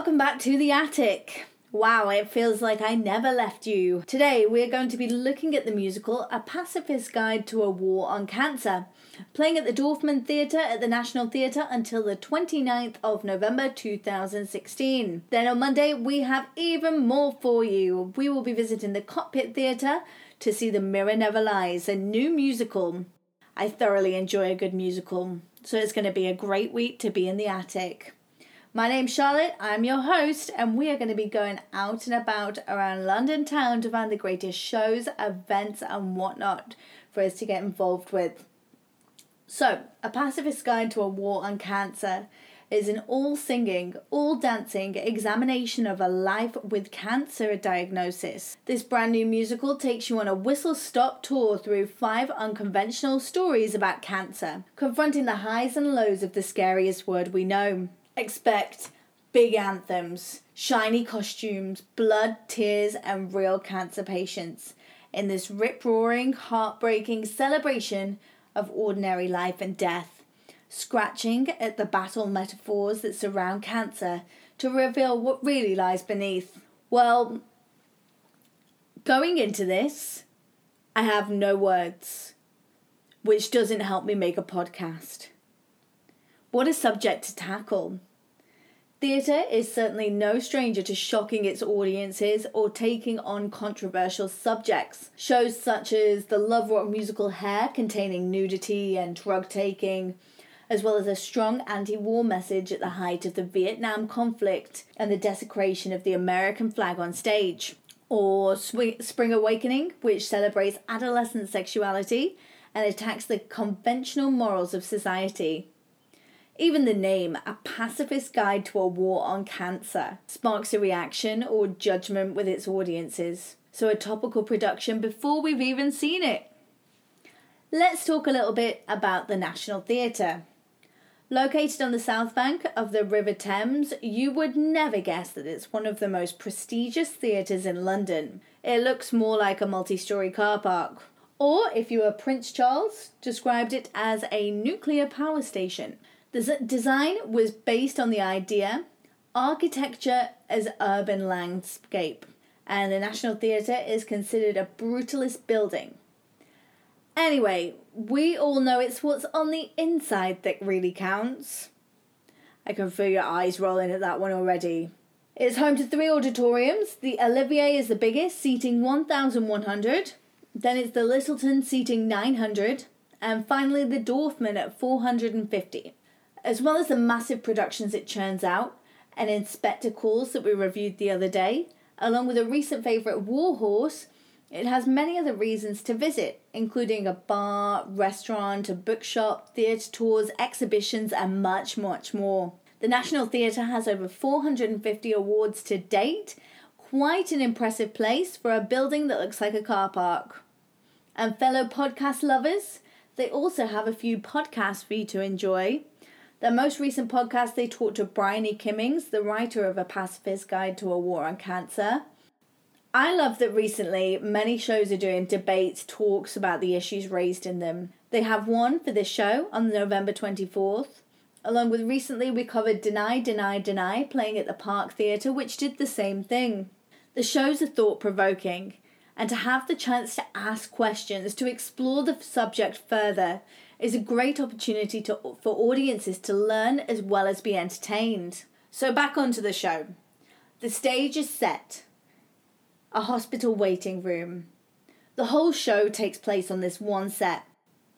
welcome back to the attic. Wow, it feels like I never left you. Today we're going to be looking at the musical A Pacifist Guide to a War on Cancer, playing at the Dorfman Theatre at the National Theatre until the 29th of November 2016. Then on Monday we have even more for you. We will be visiting the Cockpit Theatre to see The Mirror Never Lies, a new musical. I thoroughly enjoy a good musical, so it's going to be a great week to be in the attic. My name's Charlotte, I'm your host, and we are going to be going out and about around London town to find the greatest shows, events, and whatnot for us to get involved with. So, A Pacifist Guide to a War on Cancer is an all singing, all dancing examination of a life with cancer diagnosis. This brand new musical takes you on a whistle stop tour through five unconventional stories about cancer, confronting the highs and lows of the scariest word we know expect big anthems, shiny costumes, blood, tears, and real cancer patients in this rip roaring, heartbreaking celebration of ordinary life and death, scratching at the battle metaphors that surround cancer to reveal what really lies beneath. Well, going into this, I have no words, which doesn't help me make a podcast. What a subject to tackle! Theatre is certainly no stranger to shocking its audiences or taking on controversial subjects. Shows such as the Love Rock musical Hair, containing nudity and drug taking, as well as a strong anti war message at the height of the Vietnam conflict and the desecration of the American flag on stage. Or Spring Awakening, which celebrates adolescent sexuality and attacks the conventional morals of society. Even the name, A Pacifist Guide to a War on Cancer, sparks a reaction or judgment with its audiences. So, a topical production before we've even seen it. Let's talk a little bit about the National Theatre. Located on the south bank of the River Thames, you would never guess that it's one of the most prestigious theatres in London. It looks more like a multi story car park. Or, if you were Prince Charles, described it as a nuclear power station. The design was based on the idea architecture as urban landscape, and the National Theatre is considered a brutalist building. Anyway, we all know it's what's on the inside that really counts. I can feel your eyes rolling at that one already. It's home to three auditoriums. The Olivier is the biggest, seating 1,100. Then it's the Lyttelton, seating 900. And finally, the Dorfman at 450 as well as the massive productions it churns out and in spectacles that we reviewed the other day, along with a recent favourite Warhorse, it has many other reasons to visit, including a bar, restaurant, a bookshop, theatre tours, exhibitions, and much, much more. The National Theatre has over 450 awards to date, quite an impressive place for a building that looks like a car park. And fellow podcast lovers, they also have a few podcasts for you to enjoy, their most recent podcast, they talked to Bryony Kimmings, the writer of A Pacifist Guide to a War on Cancer. I love that recently many shows are doing debates, talks about the issues raised in them. They have one for this show on November 24th. Along with recently, we covered Deny, Deny, Deny playing at the Park Theatre, which did the same thing. The shows are thought provoking, and to have the chance to ask questions, to explore the subject further, is a great opportunity to, for audiences to learn as well as be entertained. So, back onto the show. The stage is set a hospital waiting room. The whole show takes place on this one set.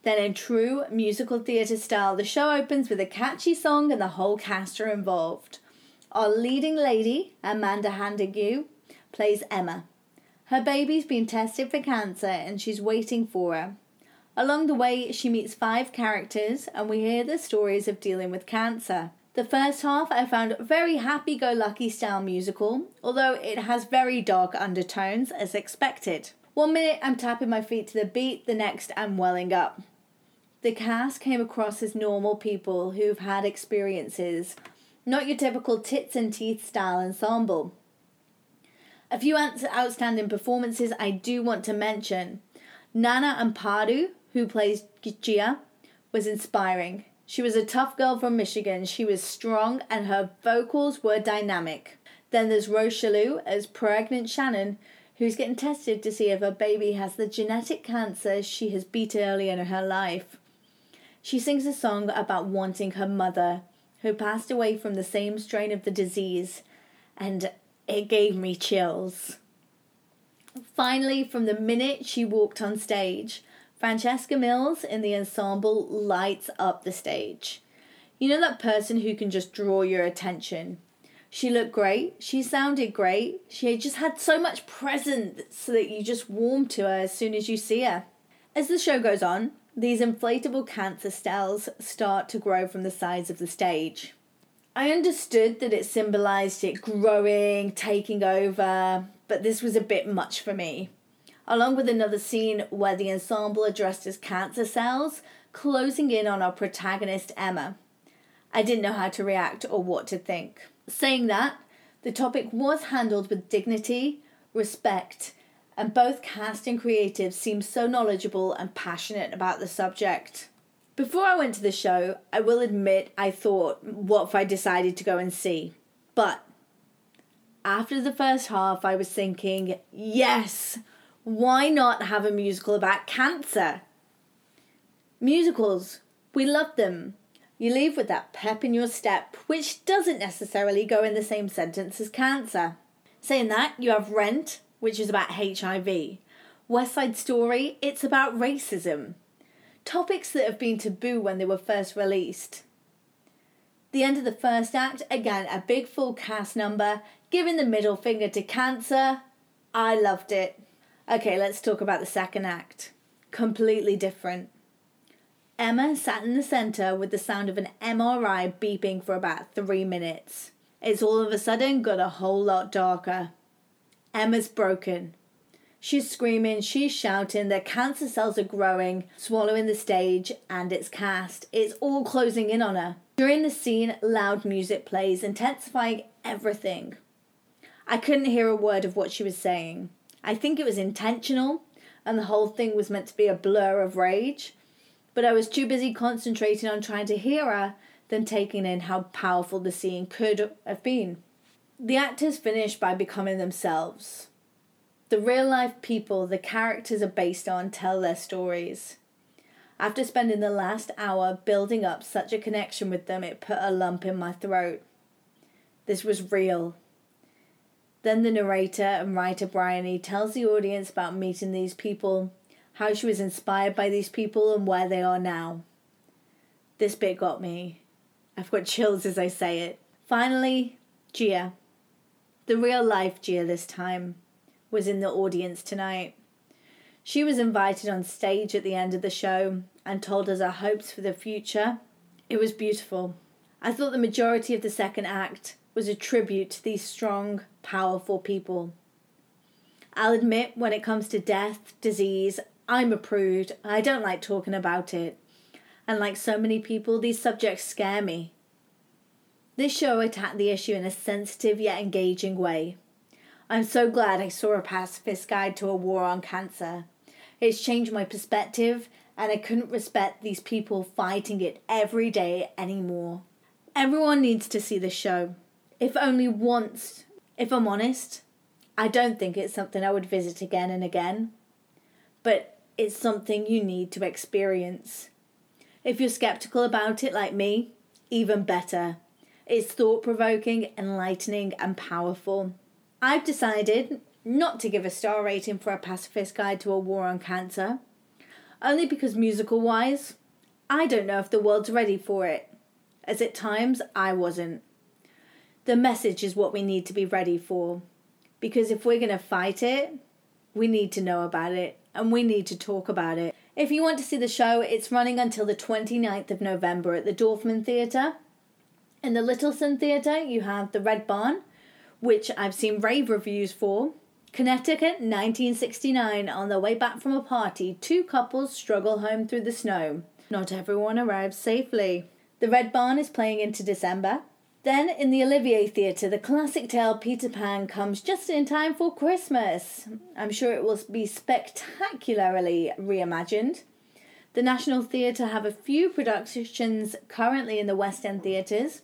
Then, in true musical theatre style, the show opens with a catchy song and the whole cast are involved. Our leading lady, Amanda Hadingue, plays Emma. Her baby's been tested for cancer and she's waiting for her. Along the way, she meets five characters, and we hear their stories of dealing with cancer. The first half I found very happy go lucky style musical, although it has very dark undertones as expected. One minute I'm tapping my feet to the beat, the next I'm welling up. The cast came across as normal people who've had experiences, not your typical tits and teeth style ensemble. A few outstanding performances I do want to mention. Nana Ampadu, who plays Gia, was inspiring. She was a tough girl from Michigan. She was strong and her vocals were dynamic. Then there's Rose Chalou as pregnant Shannon, who's getting tested to see if her baby has the genetic cancer she has beat early in her life. She sings a song about wanting her mother, who passed away from the same strain of the disease, and it gave me chills. Finally, from the minute she walked on stage, Francesca Mills in the ensemble lights up the stage. You know that person who can just draw your attention. She looked great. She sounded great. She just had so much presence that you just warm to her as soon as you see her. As the show goes on, these inflatable cancer cells start to grow from the sides of the stage. I understood that it symbolized it growing, taking over, but this was a bit much for me. Along with another scene where the ensemble addressed as cancer cells, closing in on our protagonist Emma. I didn't know how to react or what to think. Saying that, the topic was handled with dignity, respect, and both cast and creative seemed so knowledgeable and passionate about the subject. Before I went to the show, I will admit I thought, what if I decided to go and see? But after the first half, I was thinking, yes, why not have a musical about cancer? Musicals, we love them. You leave with that pep in your step, which doesn't necessarily go in the same sentence as cancer. Saying that, you have Rent, which is about HIV. West Side Story, it's about racism topics that have been taboo when they were first released. The end of the first act, again, a big full cast number, giving the middle finger to cancer. I loved it. Okay, let's talk about the second act. Completely different. Emma sat in the centre with the sound of an MRI beeping for about three minutes. It's all of a sudden got a whole lot darker. Emma's broken. She's screaming, she's shouting, the cancer cells are growing, swallowing the stage and its cast. It's all closing in on her. During the scene, loud music plays, intensifying everything. I couldn't hear a word of what she was saying. I think it was intentional, and the whole thing was meant to be a blur of rage, but I was too busy concentrating on trying to hear her than taking in how powerful the scene could have been. The actors finish by becoming themselves. The real life people the characters are based on tell their stories. After spending the last hour building up such a connection with them, it put a lump in my throat. This was real. Then the narrator and writer Bryony tells the audience about meeting these people, how she was inspired by these people, and where they are now. This bit got me. I've got chills as I say it. Finally, Gia. The real life Gia this time was in the audience tonight. She was invited on stage at the end of the show and told us our hopes for the future. It was beautiful. I thought the majority of the second act was a tribute to these strong, powerful people. I'll admit, when it comes to death, disease, I'm a prude. I don't like talking about it. And like so many people, these subjects scare me. This show attacked the issue in a sensitive yet engaging way. I'm so glad I saw a pacifist guide to a war on cancer. It's changed my perspective, and I couldn't respect these people fighting it every day anymore. Everyone needs to see this show, if only once. If I'm honest, I don't think it's something I would visit again and again, but it's something you need to experience. If you're skeptical about it like me, even better. It's thought provoking, enlightening, and powerful. I've decided not to give a star rating for A Pacifist Guide to a War on Cancer, only because musical wise, I don't know if the world's ready for it, as at times I wasn't. The message is what we need to be ready for, because if we're going to fight it, we need to know about it and we need to talk about it. If you want to see the show, it's running until the 29th of November at the Dorfman Theatre. In the Lyttelton Theatre, you have the Red Barn, which I've seen rave reviews for. Connecticut, 1969. On their way back from a party, two couples struggle home through the snow. Not everyone arrives safely. The Red Barn is playing into December. Then, in the Olivier Theatre, the classic tale Peter Pan comes just in time for Christmas. I'm sure it will be spectacularly reimagined. The National Theatre have a few productions currently in the West End theatres,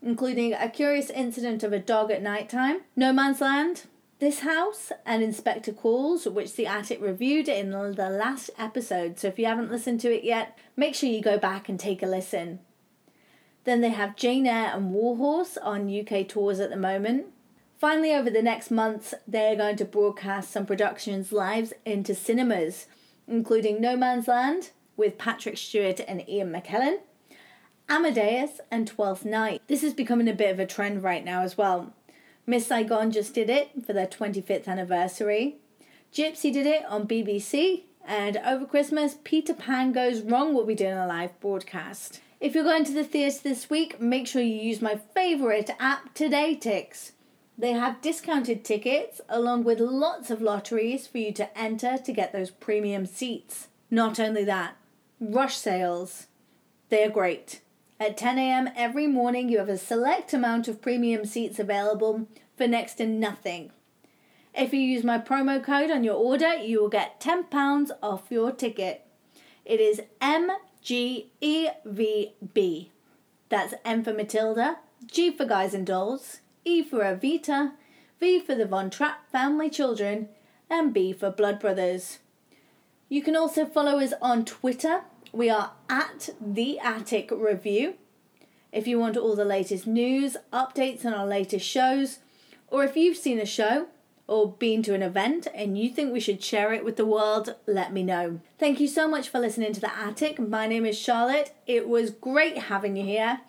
including A Curious Incident of a Dog at Night Time, No Man's Land, This House, and Inspector Calls, which the Attic reviewed in the last episode. So if you haven't listened to it yet, make sure you go back and take a listen. Then they have Jane Eyre and Warhorse on UK tours at the moment. Finally, over the next months, they're going to broadcast some productions live into cinemas, including No Man's Land with Patrick Stewart and Ian McKellen, Amadeus, and Twelfth Night. This is becoming a bit of a trend right now as well. Miss Saigon just did it for their 25th anniversary. Gypsy did it on BBC, and over Christmas, Peter Pan Goes Wrong will be doing a live broadcast. If you're going to the theatre this week, make sure you use my favourite app, TodayTix. They have discounted tickets along with lots of lotteries for you to enter to get those premium seats. Not only that, rush sales. They are great. At 10 a.m. every morning, you have a select amount of premium seats available for next to nothing. If you use my promo code on your order, you will get £10 off your ticket. It is MGEVB. That's M for Matilda, G for Guys and Dolls, E for Evita, V for the Von Trapp family children, and B for Blood Brothers. You can also follow us on Twitter. We are at The Attic Review. If you want all the latest news, updates on our latest shows, or if you've seen a show or been to an event and you think we should share it with the world, let me know. Thank you so much for listening to The Attic. My name is Charlotte. It was great having you here.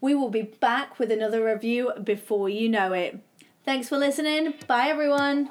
We will be back with another review before you know it. Thanks for listening. Bye, everyone.